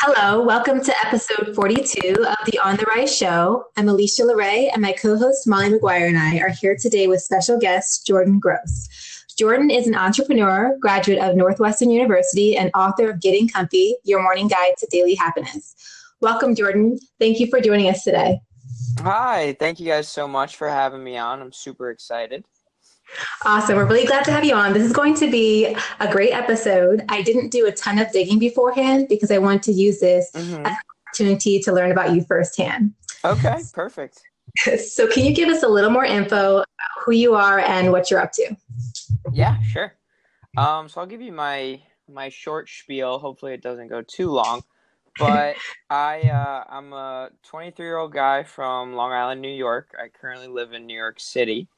Hello, welcome to episode 42 of the On the Rise Show. I'm Alicia LeRae, and my co host Molly McGuire and I are here today with special guest Jordan Gross. Jordan is an entrepreneur, graduate of Northwestern University, and author of Getting Comfy Your Morning Guide to Daily Happiness. Welcome, Jordan. Thank you for joining us today. Hi, thank you guys so much for having me on. I'm super excited. Awesome. We're really glad to have you on. This is going to be a great episode. I didn't do a ton of digging beforehand because I want to use this mm-hmm. as an opportunity to learn about you firsthand. Okay, perfect. So, can you give us a little more info about who you are and what you're up to? Yeah, sure. Um, so I'll give you my my short spiel. Hopefully, it doesn't go too long. But I uh, I'm a 23 year old guy from Long Island, New York. I currently live in New York City.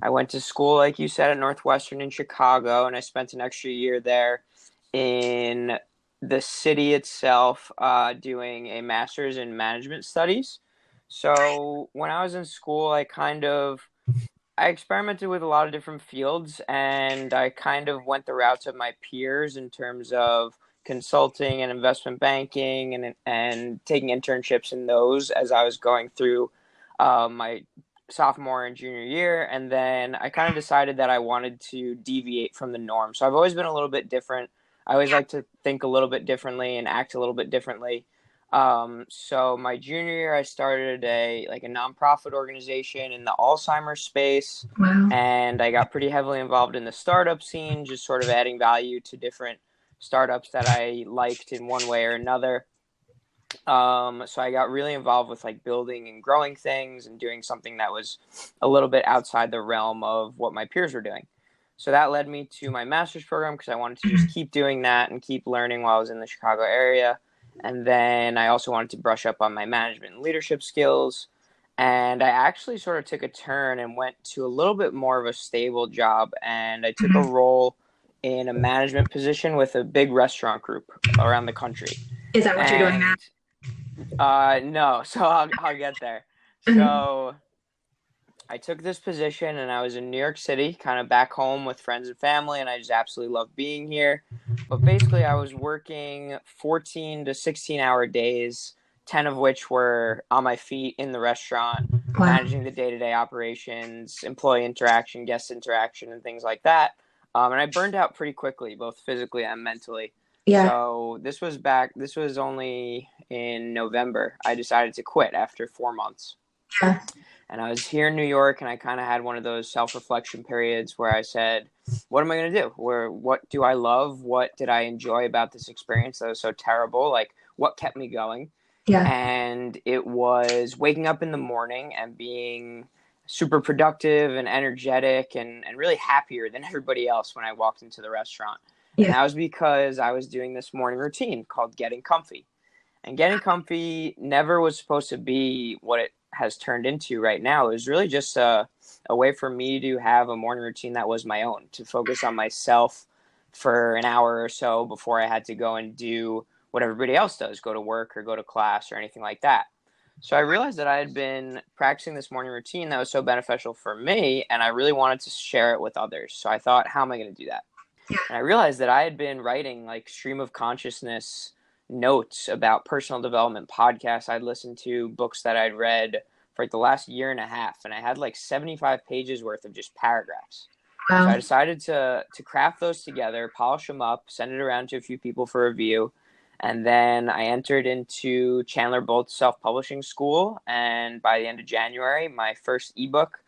I went to school, like you said, at Northwestern in Chicago, and I spent an extra year there in the city itself uh, doing a master's in management studies. So when I was in school, I kind of I experimented with a lot of different fields, and I kind of went the routes of my peers in terms of consulting and investment banking, and and taking internships in those as I was going through uh, my sophomore and junior year and then i kind of decided that i wanted to deviate from the norm. So i've always been a little bit different. I always like to think a little bit differently and act a little bit differently. Um, so my junior year i started a like a nonprofit organization in the alzheimer's space wow. and i got pretty heavily involved in the startup scene just sort of adding value to different startups that i liked in one way or another um, so I got really involved with like building and growing things and doing something that was a little bit outside the realm of what my peers were doing. So that led me to my master's program because I wanted to just keep doing that and keep learning while I was in the Chicago area. And then I also wanted to brush up on my management and leadership skills. And I actually sort of took a turn and went to a little bit more of a stable job. And I took a mm-hmm. role in a management position with a big restaurant group around the country. Is that what and, you're doing now? Uh, no. So I'll, I'll get there. So I took this position and I was in New York City, kind of back home with friends and family, and I just absolutely love being here. But basically, I was working 14 to 16 hour days, 10 of which were on my feet in the restaurant, wow. managing the day to day operations, employee interaction, guest interaction, and things like that. Um, and I burned out pretty quickly, both physically and mentally. Yeah. So this was back. This was only in November. I decided to quit after four months. Yeah. And I was here in New York, and I kind of had one of those self-reflection periods where I said, "What am I going to do? Where what do I love? What did I enjoy about this experience that was so terrible? Like, what kept me going?" Yeah. And it was waking up in the morning and being super productive and energetic and, and really happier than everybody else when I walked into the restaurant. Yeah. And that was because I was doing this morning routine called Getting Comfy. And Getting Comfy never was supposed to be what it has turned into right now. It was really just a, a way for me to have a morning routine that was my own, to focus on myself for an hour or so before I had to go and do what everybody else does go to work or go to class or anything like that. So I realized that I had been practicing this morning routine that was so beneficial for me, and I really wanted to share it with others. So I thought, how am I going to do that? And I realized that I had been writing like stream of consciousness notes about personal development podcasts I'd listened to, books that I'd read for like the last year and a half, and I had like 75 pages worth of just paragraphs. Wow. So I decided to to craft those together, polish them up, send it around to a few people for review, and then I entered into Chandler Bolt's self publishing school. And by the end of January, my first ebook,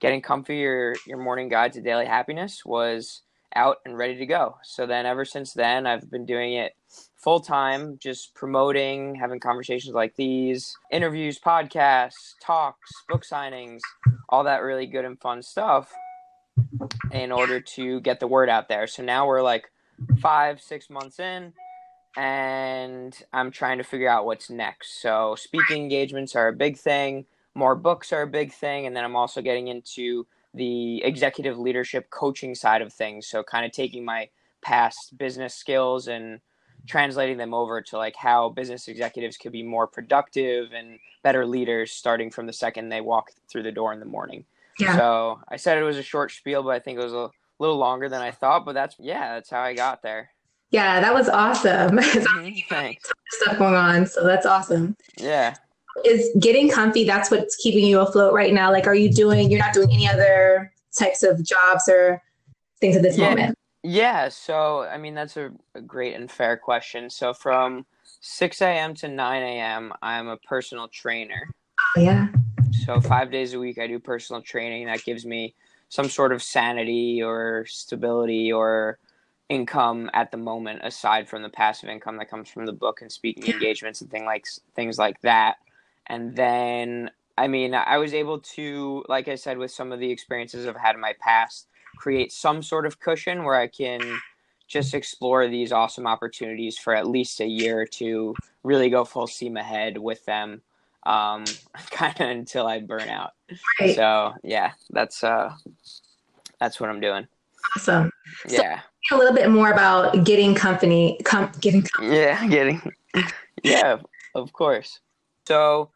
Getting Comfy Your, Your Morning Guide to Daily Happiness, was out and ready to go. So then, ever since then, I've been doing it full time, just promoting, having conversations like these, interviews, podcasts, talks, book signings, all that really good and fun stuff in order to get the word out there. So now we're like five, six months in, and I'm trying to figure out what's next. So speaking engagements are a big thing, more books are a big thing, and then I'm also getting into the executive leadership coaching side of things. So kind of taking my past business skills and translating them over to like how business executives could be more productive and better leaders starting from the second they walk through the door in the morning. Yeah. So I said it was a short spiel, but I think it was a little longer than I thought. But that's yeah, that's how I got there. Yeah, that was awesome. Mhm, Thanks. Stuff going on, so that's awesome. Yeah. Is getting comfy? That's what's keeping you afloat right now. Like, are you doing? You're not doing any other types of jobs or things at this Yeah. moment. Yeah, so I mean that's a, a great and fair question. So from 6 a.m. to 9 a.m., I'm a personal trainer. Oh, yeah. So five days a week, I do personal training. That gives me some sort of sanity or stability or income at the moment, aside from the passive income that comes from the book and speaking engagements and thing like things like that. And then, I mean, I was able to, like I said, with some of the experiences I've had in my past, create some sort of cushion where I can just explore these awesome opportunities for at least a year or two, really go full steam ahead with them, um, kind of until I burn out. Right. So yeah, that's uh, that's what I'm doing. awesome. So- Yeah, A little bit more about getting company. Com- getting. yeah, getting, yeah, of course. So,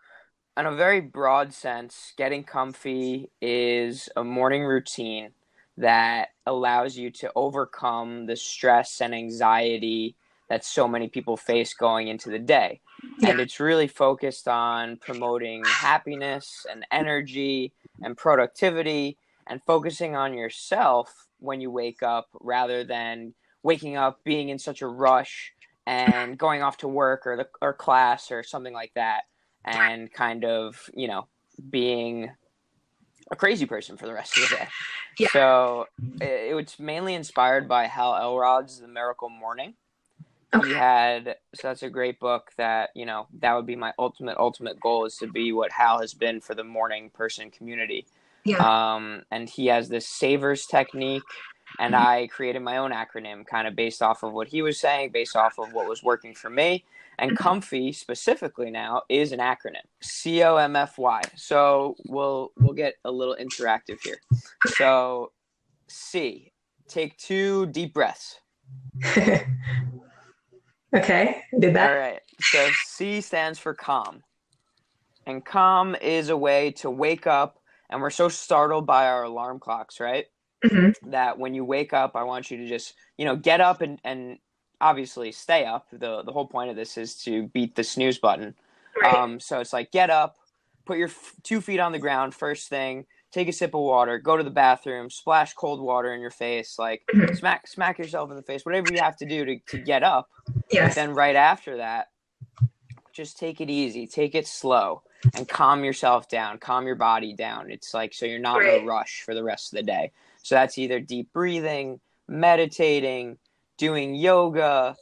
in a very broad sense, getting comfy is a morning routine that allows you to overcome the stress and anxiety that so many people face going into the day. And it's really focused on promoting happiness and energy and productivity and focusing on yourself when you wake up rather than waking up being in such a rush and going off to work or the or class or something like that and kind of, you know, being a crazy person for the rest of the day. Yeah. So it, it was mainly inspired by Hal Elrod's The Miracle Morning. He had so that's a great book that you know that would be my ultimate ultimate goal is to be what Hal has been for the morning person community. Yeah. Um, and he has this savers technique, and mm-hmm. I created my own acronym kind of based off of what he was saying, based off of what was working for me. And mm-hmm. comfy specifically now is an acronym C O M F Y. So we'll we'll get a little interactive here. So C, take two deep breaths. okay. Did that. right. So C stands for calm. And calm is a way to wake up and we're so startled by our alarm clocks, right? Mhm. That when you wake up, I want you to just, you know, get up and, and obviously stay up. The the whole point of this is to beat the snooze button. Right. Um, so it's like get up, put your f- two feet on the ground first thing, take a sip of water, go to the bathroom, splash cold water in your face, like Mhm. smack smack yourself in the face, whatever you have to do to, to get up. But yes. then right after that, just take it easy, take it slow, and calm yourself down, calm your body down. It's like so you're not in a rush for the rest of the day. So that's either deep breathing, meditating, doing yoga,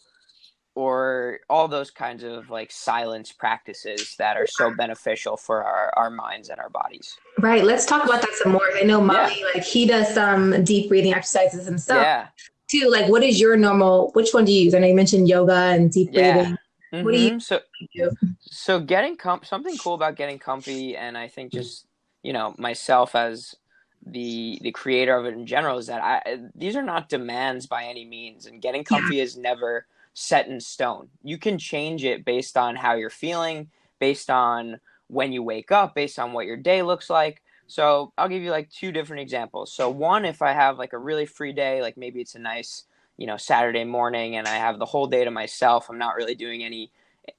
or all those kinds of like silence practices that are so beneficial for our, our minds and our bodies. Right. Let's talk about that some more. I know Molly, like he does some deep breathing exercises himself Yeah. too. Like, what is your normal? Which one do you use? I know you mentioned yoga and deep Yeah. breathing. What do you Mhm. so do? so getting com- something cool about getting comfy and i think just you know myself as the the creator of it in general is that i these are not demands by any means and getting comfy is never set in stone. You can change it based on how you're feeling based on when you wake up based on what your day looks like. So i'll give you like two different examples. So one if i have like a really free day like maybe it's a nice you know saturday morning and i have the whole day to myself i'm not really doing any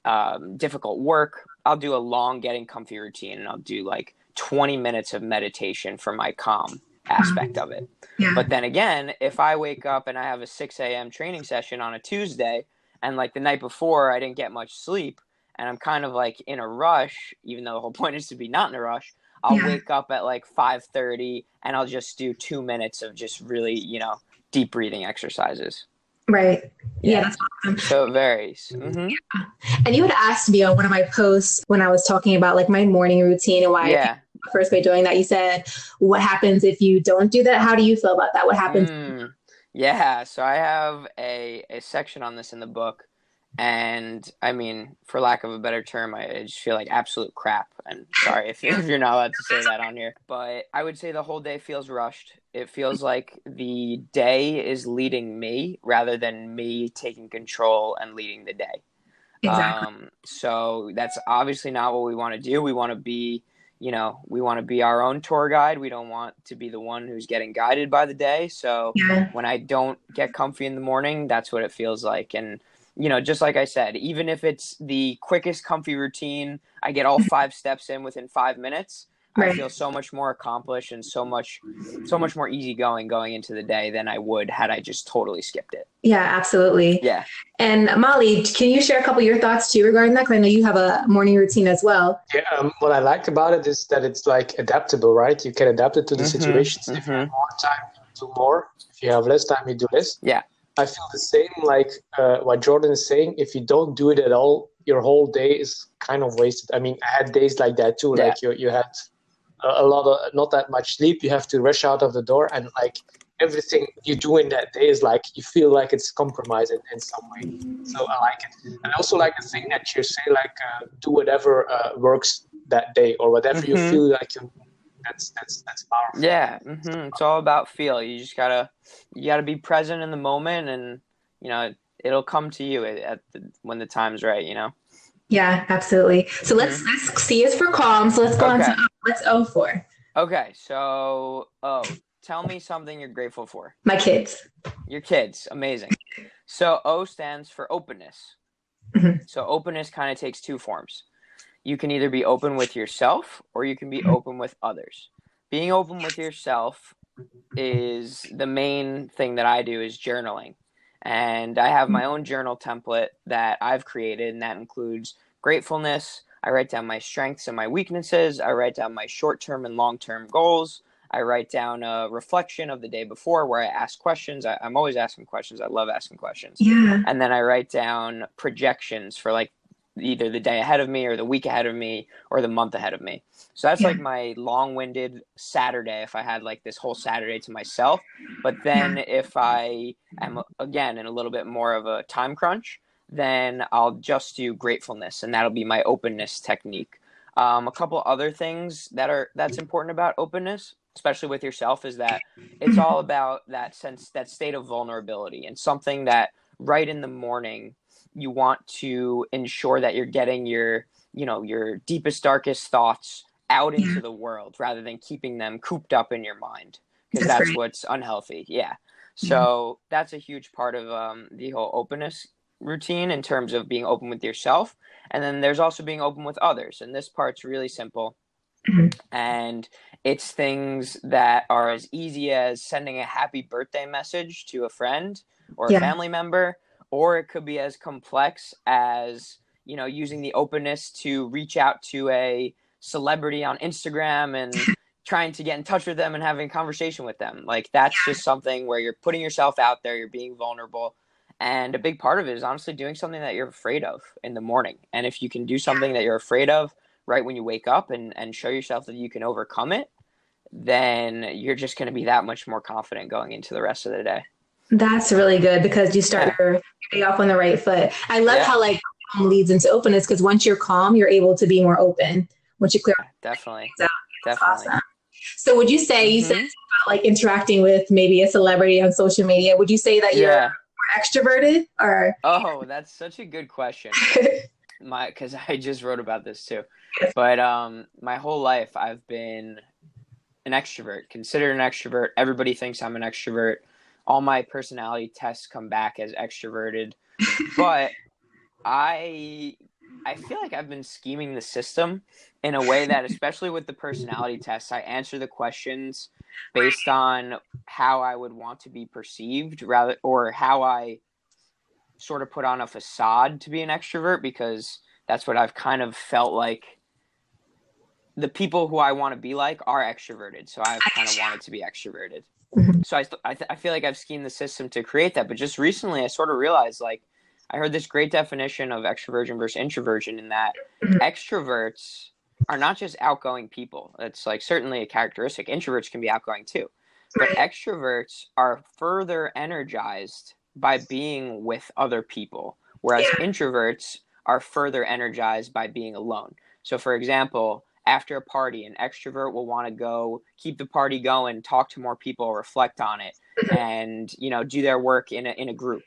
um, difficult work, I'll do a long getting comfy routine and I'll do like 20 minutes of meditation for my calm aspect of it. Yeah. But then again, if I wake up and I have a 6 a.m. training session on a Tuesday and like the night before I didn't get much sleep and I'm kind of like in a rush, even though the whole point is to be not in a rush, I'll Yeah. wake up at like 5:30 and I'll just do 2 minutes of just really, you know, deep breathing exercises. Right. Yeah. Yeah. that's awesome. So it varies. hmm And you had asked me on one of my posts when I was talking about like my morning routine and why Yeah. I first by doing that. You said, "What happens if you don't do that? How do you feel about that? What happens?" Mm, yeah, so I have a, a section on this in the book, and I mean, for lack of a better term, I, I just feel like absolute crap. And sorry if, if you're not allowed to say that on here, but I would say the whole day feels rushed. It feels like the day is leading me rather than me taking control and leading the day. Exactly. Um, so that's obviously not what we want to do. We want to be, you know, we want to be our own tour guide. We don't want to be the one who's getting guided by the day. So Yeah. when I don't get comfy in the morning, that's what it feels like. And, you know, just like I said, even if it's the quickest comfy routine, I get all five steps in within five minutes. I feel so much more accomplished and so much, so much more easygoing going into the day than I would had I just totally skipped it. Yeah, absolutely. Yeah. And Molly, can you share a couple of your thoughts too regarding that? Because I know you have a morning routine as well. Yeah, um, what I like about it is that it's like adaptable, right? You can adapt it to the Mhm, situations. If you have more time, you do more. If you have less time, you do less. Yeah. I feel the same like uh, what Jordan is saying. If you don't do it at all, your whole day is kind of wasted. I mean, I had days like that too. Yeah. Like you, you had a, a lot of not that much sleep. You have to rush out of the door, and like everything you do in that day is like you feel like it's compromised in, in some way. So I like it, and I also like the thing that you say like uh, do whatever uh, works that day or whatever Mhm. you feel like you. That's that's that's powerful. Yeah, hmm it's all about feel. You just gotta you gotta be present in the moment, and you know it'll come to you at, at the, when the time's right. You know. Yeah, absolutely. So let's let's C is for calm. So let's go on Mm-hmm. To O. What's O for? Okay, so oh, tell me something you're grateful for. My kids. Your kids, amazing. So O stands for openness. Mhm. So openness kind of takes two forms. You can either be open with yourself or you can be open with others. Being open with yourself is the main thing that I do is journaling. And I have my own journal template that I've created and that includes gratefulness. I write down my strengths and my weaknesses. I write down my short-term and long-term goals. I write down a reflection of the day before where I ask questions. I, I'm always asking questions. I love asking questions Yeah. and then I write down projections for like either the day ahead of me or the week ahead of me or the month ahead of me. So that's Yeah. like my long-winded Saturday if I had like this whole Saturday to myself. But then if I am again in a little bit more of a time crunch, then I'll just do gratefulness and that'll be my openness technique. Um, a couple other things that are that's important about openness, especially with yourself, is that it's all about that sense that state of vulnerability and something that right in the morning you want to ensure that you're getting your you know your deepest darkest thoughts out into the world rather than keeping them cooped up in your mind because That's that's, what's unhealthy yeah. So that's a huge part of um, the whole openness routine in terms of being open with yourself and then there's also being open with others and this part's really simple Mhm. and it's things that are as easy as sending a happy birthday message to a friend or a Yeah. family member or it could be as complex as you know using the openness to reach out to a celebrity on instagram and trying to get in touch with them and having a conversation with them like that's just something where you're putting yourself out there you're being vulnerable and a big part of it is honestly doing something that you're afraid of in the morning and if you can do something that you're afraid of right when you wake up and, and show yourself that you can overcome it then you're just going to be that much more confident going into the rest of the day That's really good because you start your day off on the right foot. I love Yeah. how like calm leads into openness because once you're calm, you're able to be more open. Once you clear definitely That's definitely awesome. So would you say you said Mhm. about like interacting with maybe a celebrity on social media? Would you say that you're yeah extroverted or oh that's such a good question my because I just wrote about this too. But um, my whole life I've been an extrovert, considered an extrovert. Everybody thinks I'm an extrovert. All my personality tests come back as extroverted, but I I feel like I've been scheming the system in a way that, especially with the personality tests, I answer the questions based on how I would want to be perceived, rather, or how I sort of put on a facade to be an extrovert because that's what I've kind of felt like the people who I want to be like are extroverted. So I've kind of wanted to be extroverted. Mhm. So I, th- I, th- I feel like I've schemed the system to create that. But just recently, I sort of realized like I heard this great definition of extroversion versus introversion in that Mhm. extroverts are not just outgoing people. It's like certainly a characteristic. Introverts can be outgoing too. But extroverts are further energized by being with other people, whereas introverts are further energized by being alone. So, for example, after a party, an extrovert will want to go keep the party going, talk to more people, reflect on it, mm-hmm. and you know do their work in a in a group.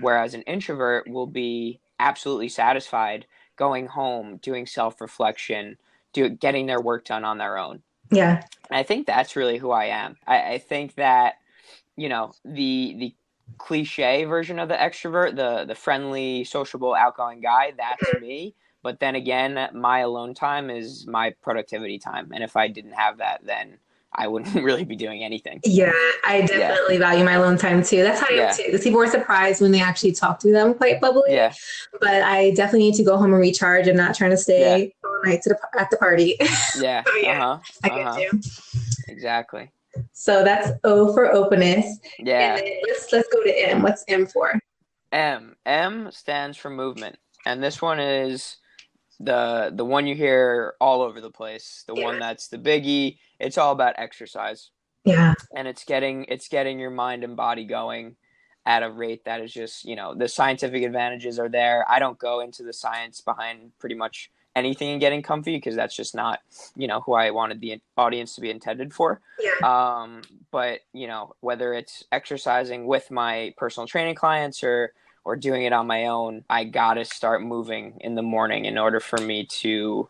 Whereas an introvert will be absolutely satisfied going home, doing self reflection, do getting their work done on their own. Yeah. And I think that's really who I am. I, I think that, you know, the the cliche version of the extrovert, the the friendly, sociable, outgoing guy, that's me. But then again, my alone time is my productivity time. And if I didn't have that, then I wouldn't really be doing anything. Yeah, I definitely yeah. value my alone time too. That's how I am too. Because people are surprised when they actually talk to them quite bubbly. Yeah. But I definitely need to go home and recharge. I'm not trying to stay yeah. All night to the, at the party. Yeah. so, yeah, uh-huh. I get uh-huh. you. Exactly. So that's O for openness. Yeah. let's let's go to M. What's M for? M. M stands for movement, and this one is the the one you hear all over the place. The yeah. one that's the biggie. It's all about exercise. Yeah. And it's getting it's getting your mind and body going at a rate that is just, you know, the scientific advantages are there. I don't go into the science behind pretty much anything in getting comfy because that's just not, you know, who I wanted the audience to be intended for. Yeah. Um, but, you know, whether it's exercising with my personal training clients or or doing it on my own, I got to start moving in the morning in order for me to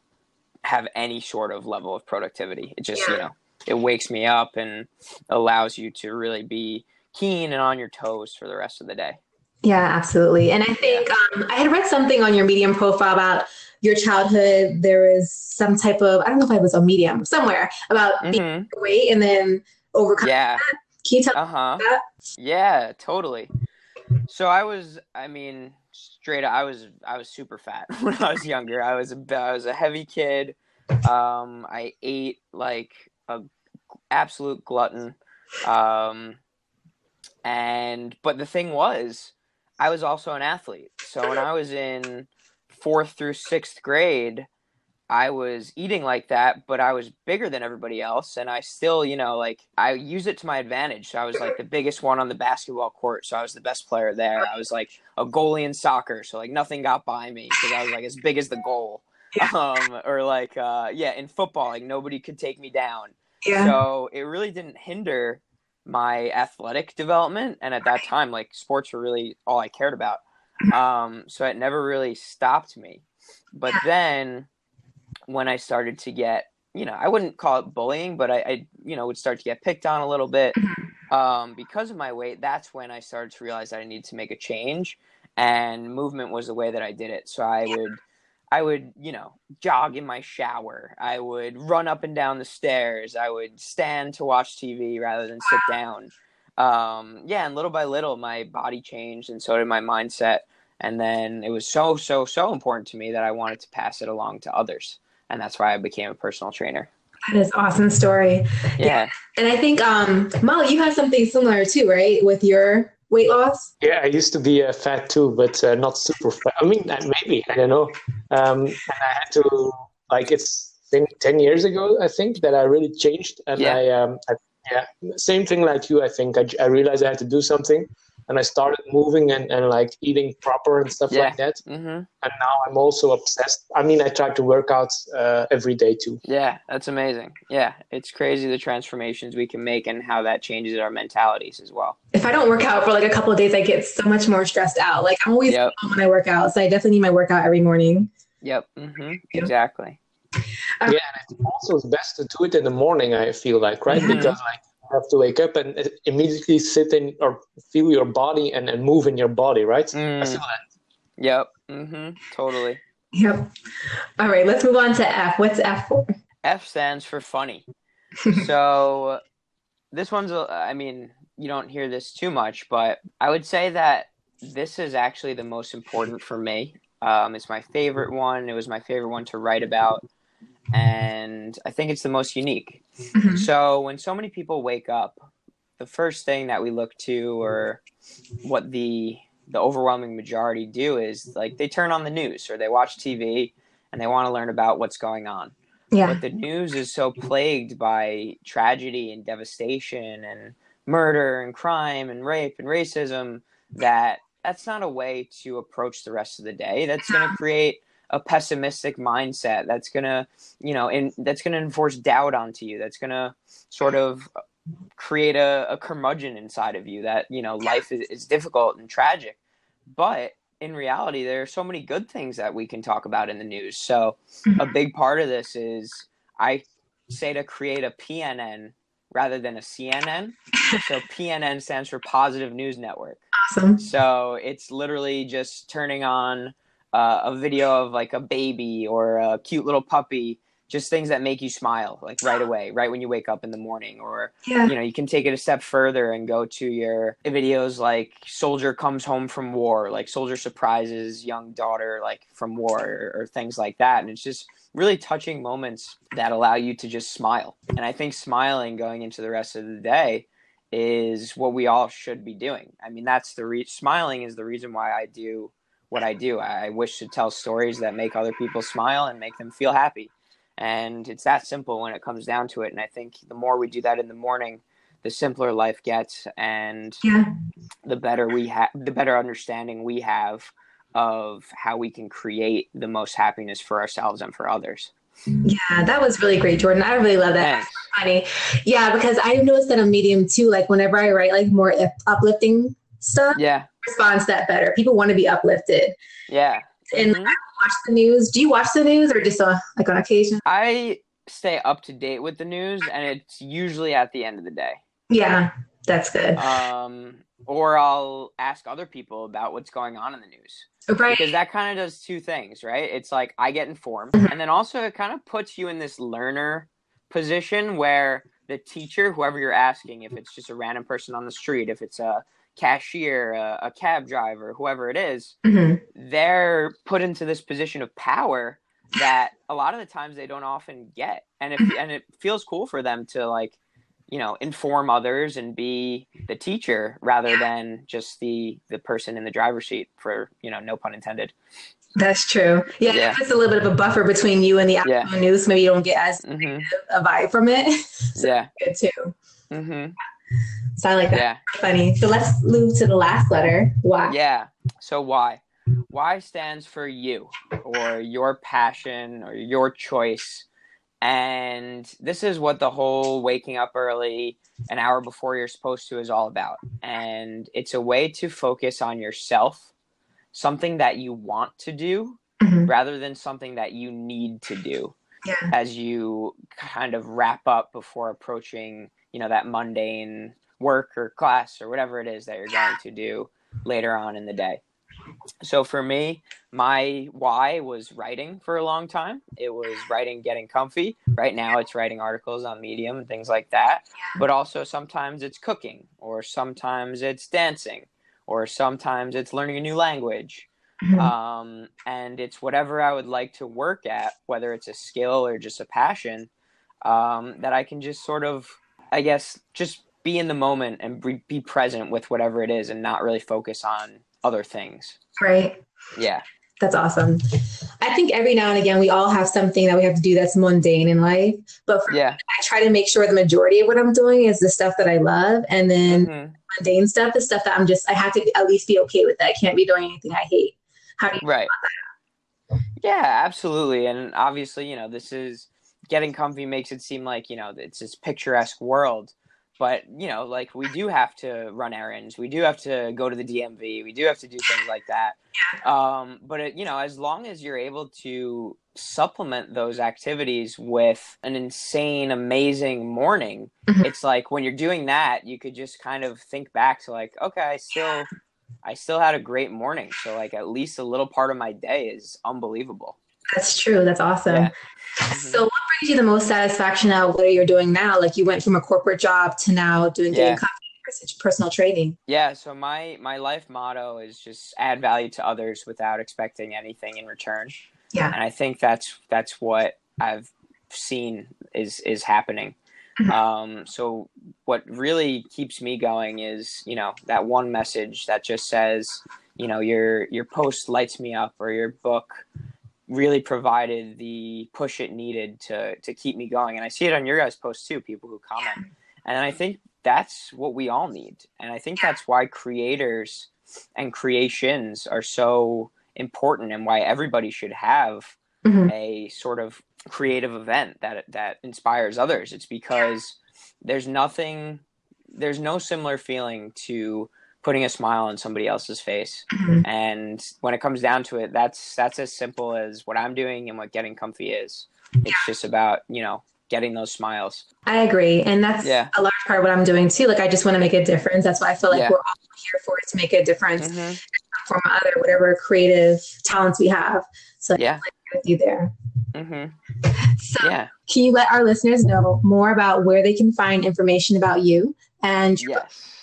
have any sort of level of productivity. It just, yeah. you know, it wakes me up and allows you to really be keen and on your toes for the rest of the day. Yeah, absolutely. And I think um, I had read something on your Medium profile about your childhood. There was some type of, I don't know if I was on Medium somewhere about mm-hmm. being weight and then overcoming yeah. that. Can you tell uh-huh. that? Yeah, totally. So I was, I mean, straight up, I was, I was super fat when I was younger. I was, a, I was a heavy kid. Um, I ate like a absolute glutton. Um, and but the thing was, I was also an athlete. So when I was in fourth through sixth grade, I was eating like that, but I was bigger than everybody else, and I still, you know, like I use it to my advantage. So I was like the biggest one on the basketball court, so I was the best player there. I was like a goalie in soccer, so like nothing got by me because I was like as big as the goal. Um, or like uh, yeah, in football, like nobody could take me down. Yeah. So it really didn't hinder my athletic development, and at that time, like sports were really all I cared about. Um, so it never really stopped me. But then when I started to get, you know, I wouldn't call it bullying, but I, I you know, would start to get picked on a little bit um, because of my weight. That's when I started to realize that I needed to make a change, and movement was the way that I did it. So I would. I would, you know, jog in my shower. I would run up and down the stairs. I would stand to watch TV rather than sit down. Um, yeah, and little by little, my body changed, and so did my mindset. And then it was so, so, so important to me that I wanted to pass it along to others. And that's why I became a personal trainer. That is awesome story. Yeah. yeah. And I think, um, Molly, you have something similar too, right? With your weight loss? Yeah, I used to be uh, fat too, but uh, not super fat. I mean, maybe, I don't know. Um, and I had to, like, it's 10 years ago, I think, that I really changed. And yeah. I, um, I, yeah, same thing like you, I think. I, I realized I had to do something and I started moving and, and like eating proper and stuff yeah. like that. Mm-hmm. And now I'm also obsessed. I mean, I try to work out uh, every day too. Yeah, that's amazing. Yeah, it's crazy the transformations we can make and how that changes our mentalities as well. If I don't work out for like a couple of days, I get so much more stressed out. Like I'm always yep. when I work out, so I definitely need my workout every morning. Yep. Mm-hmm. Exactly. Um, yeah, and also it's best to do it in the morning. I feel like right mm-hmm. because like have to wake up and immediately sit in or feel your body and, and move in your body, right? Mm. I feel that. Yep. Mm-hmm. Totally. Yep. All right, let's move on to F. What's F for? F stands for funny. so this one's, I mean, you don't hear this too much, but I would say that this is actually the most important for me. Um, it's my favorite one. It was my favorite one to write about and I think it's the most unique. Mm-hmm. So when so many people wake up, the first thing that we look to, or what the the overwhelming majority do, is like they turn on the news or they watch TV and they want to learn about what's going on. Yeah. But the news is so plagued by tragedy and devastation and murder and crime and rape and racism that that's not a way to approach the rest of the day. That's going to create a pessimistic mindset that's gonna you know and that's gonna enforce doubt onto you that's gonna sort of create a, a curmudgeon inside of you that you know life is, is difficult and tragic but in reality, there are so many good things that we can talk about in the news. So, a mm-hmm. big part of this is I say to create a PNN rather than a CNN. so, PNN stands for Positive News Network. Awesome. So, it's literally just turning on uh, a video of like a baby or a cute little puppy, just things that make you smile, like right away, right when you wake up in the morning, or Yeah. you know you can take it a step further and go to your videos like soldier comes home from war like soldier surprises young daughter like from war or, or things like that. And it's just really touching moments that allow you to just smile. And i think smiling going into the rest of the day is what we all should be doing. I mean that's the re- smiling is the reason why i do what i do i wish to tell stories that make other people smile and make them feel happy and it's that simple when it comes down to it and i think the more we do that in the morning the simpler life gets and Yeah. the better we have the better understanding we have of how we can create the most happiness for ourselves and for others Yeah, that was really great, Jordan. I really love that. Thanks. Funny. Yeah, because I've noticed that on Medium too, like whenever I write like more uplifting stuff, yeah responds that better. People want to be uplifted. yeah And Mhm. watch the news. Do you watch the news or just uh, like on occasion? i stay up to date with the news and it's usually at the end of the day Yeah, that's good. um, or i'll ask other people about what's going on in the news right. because that kind of does two things, right? It's like I get informed, Mhm. and then also it kind of puts you in this learner position where the teacher, whoever you're asking, if it's just a random person on the street, if it's a cashier, a, a cab driver, whoever it is, hmm they're put into this position of power that a lot of the times they don't often get, and it and it feels cool for them to like you know inform others and be the teacher rather than just the the person in the driver's seat for you know no pun intended That's true. Yeah, Yeah. it puts a little bit of a buffer between you and the Yeah. actual news. Maybe you don't get as hmm a vibe from it. so yeah good too. hmm So I like that. yeah Funny. So let's move to the last letter. Why? yeah so why why stands for you or your passion or your choice and this is what the whole waking up early an hour before you're supposed to is all about and it's a way to focus on yourself something that you want to do Mhm. rather than something that you need to do Yeah. as you kind of wrap up before approaching you know that mundane work or class or whatever it is that you're going to do later on in the day. So for me my why was writing for a long time. It was writing getting comfy. Right now it's writing articles on medium and things like that. But also sometimes it's cooking or sometimes it's dancing or sometimes it's learning a new language. Mhm. um, and it's whatever I would like to work at, whether it's a skill or just a passion, um, that I can just sort of, I guess, just be in the moment and be, be present with whatever it is and not really focus on other things. Right. Yeah. That's awesome. I think every now and again we all have something that we have to do that's mundane in life. But for Yeah. I try to make sure the majority of what I'm doing is the stuff that I love, and then Mhm. mundane stuff is stuff that I'm just I have to at least be okay with. That I can't be doing anything I hate. How do you? Right. Yeah, absolutely. And obviously, you know, this is getting comfy makes it seem like, you know, it's this picturesque world. But, you know, like we do have to run errands. We do have to go to the DMV. We do have to do things like that. Um, but, it, you know, as long as you're able to supplement those activities with an insane, amazing morning, Mhm. it's like when you're doing that, you could just kind of think back to like, okay, I still. I still had a great morning. So like at least a little part of my day is unbelievable. That's true. That's awesome. Yeah. So, what brings you the most satisfaction out of what you're doing now? Like you went from a corporate job to now doing Yeah. coffee, personal training. Yeah, so my my life motto is just add value to others without expecting anything in return. Yeah. And I think that's that's what I've seen is is happening. Mhm. Um, so what really keeps me going is, you know, that one message that just says, you know, your your post lights me up or your book really provided the push it needed to to keep me going. And I see it on your guys' posts too, people who comment. And I think that's what we all need. And I think that's why creators and creations are so important and why everybody should have Mhm. a sort of creative event that that inspires others. It's because there's nothing there's no similar feeling to putting a smile on somebody else's face. Mhm. And when it comes down to it, that's that's as simple as what I'm doing and what getting comfy is. It's just about, you know, getting those smiles. I agree. And that's Yeah. a large part of what I'm doing too. Like, I just want to make a difference. That's why I feel like Yeah. we're all here for it to make a difference hmm from other, whatever creative talents we have. So, Yeah. With you there. hmm So, Yeah. can you let our listeners know more about where they can find information about you and your Yes.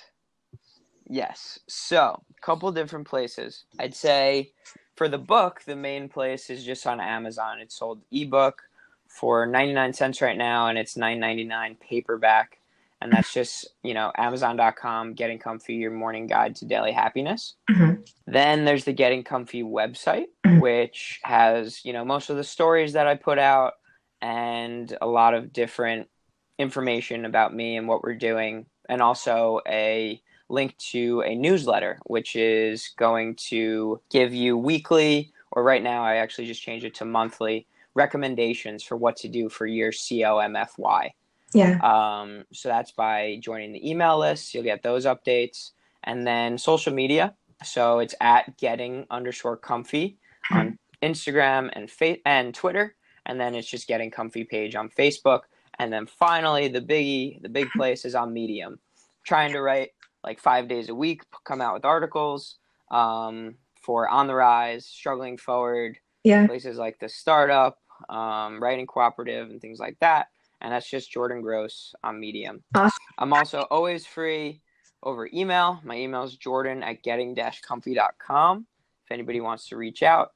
Yes. So, a couple different places. I'd say for the book, the main place is just on Amazon. It's sold ebook for 99 cents right now and it's 9.99 paperback. And that's just, you know, amazon.com getting comfy your morning guide to daily happiness. Mhm. Then there's the Getting Comfy website, Mhm. which has, you know, most of the stories that I put out and a lot of different information about me and what we're doing, and also a link to a newsletter, which is going to give you weekly, or right now I actually just changed it to monthly recommendations for what to do for your COMFY. yeah. Um, so that's by joining the email list. You'll get those updates. And then social media. So it's at getting underscore comfy on Instagram and fa- and Twitter. And then it's just getting comfy page on Facebook. And then finally, the biggie, the big place is on Medium. Trying to write like five days a week, come out with articles um, for On the Rise, Struggling Forward, Yeah. places like the Startup, um, Writing Cooperative, and things like that. And that's just Jordan Gross on Medium. Awesome. I'm also always free over email. My email is jordan at getting comfy.com if anybody wants to reach out.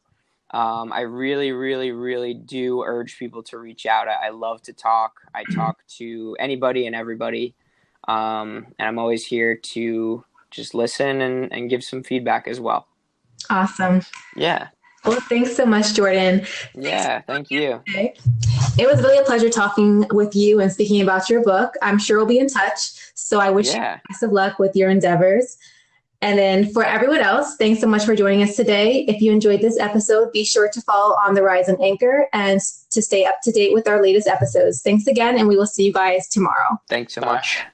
Um, I really, really, really do urge people to reach out. I, I love to talk. I talk to anybody and everybody. Um, and I'm always here to just listen and, and give some feedback as well. Awesome. Yeah. Well, thanks so much, Jordan. Yeah. Thank you. It was really a pleasure talking with you and speaking about your book. I'm sure we'll be in touch. So I wish Yeah. you best of luck with your endeavors. And then for everyone else, thanks so much for joining us today. If you enjoyed this episode, be sure to follow On the Rise and Anchor and to stay up to date with our latest episodes. Thanks again, and we will see you guys tomorrow. Thanks so Bye. much.